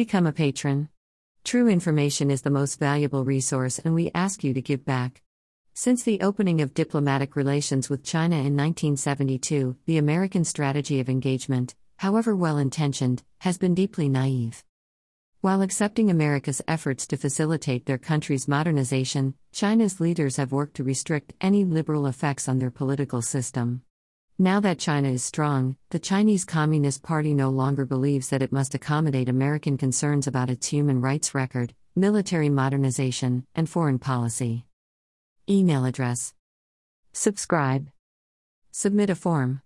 Become a patron. True information is the most valuable resource, and we ask you to give back. Since the opening of diplomatic relations with China in 1972, the American strategy of engagement, however well intentioned, has been deeply naive. While accepting America's efforts to facilitate their country's modernization, China's leaders have worked to restrict any liberal effects on their political system. Now that China is strong, the Chinese Communist Party no longer believes that it must accommodate American concerns about its human rights record, military modernization, and foreign policy. Email address. Subscribe. Submit a form.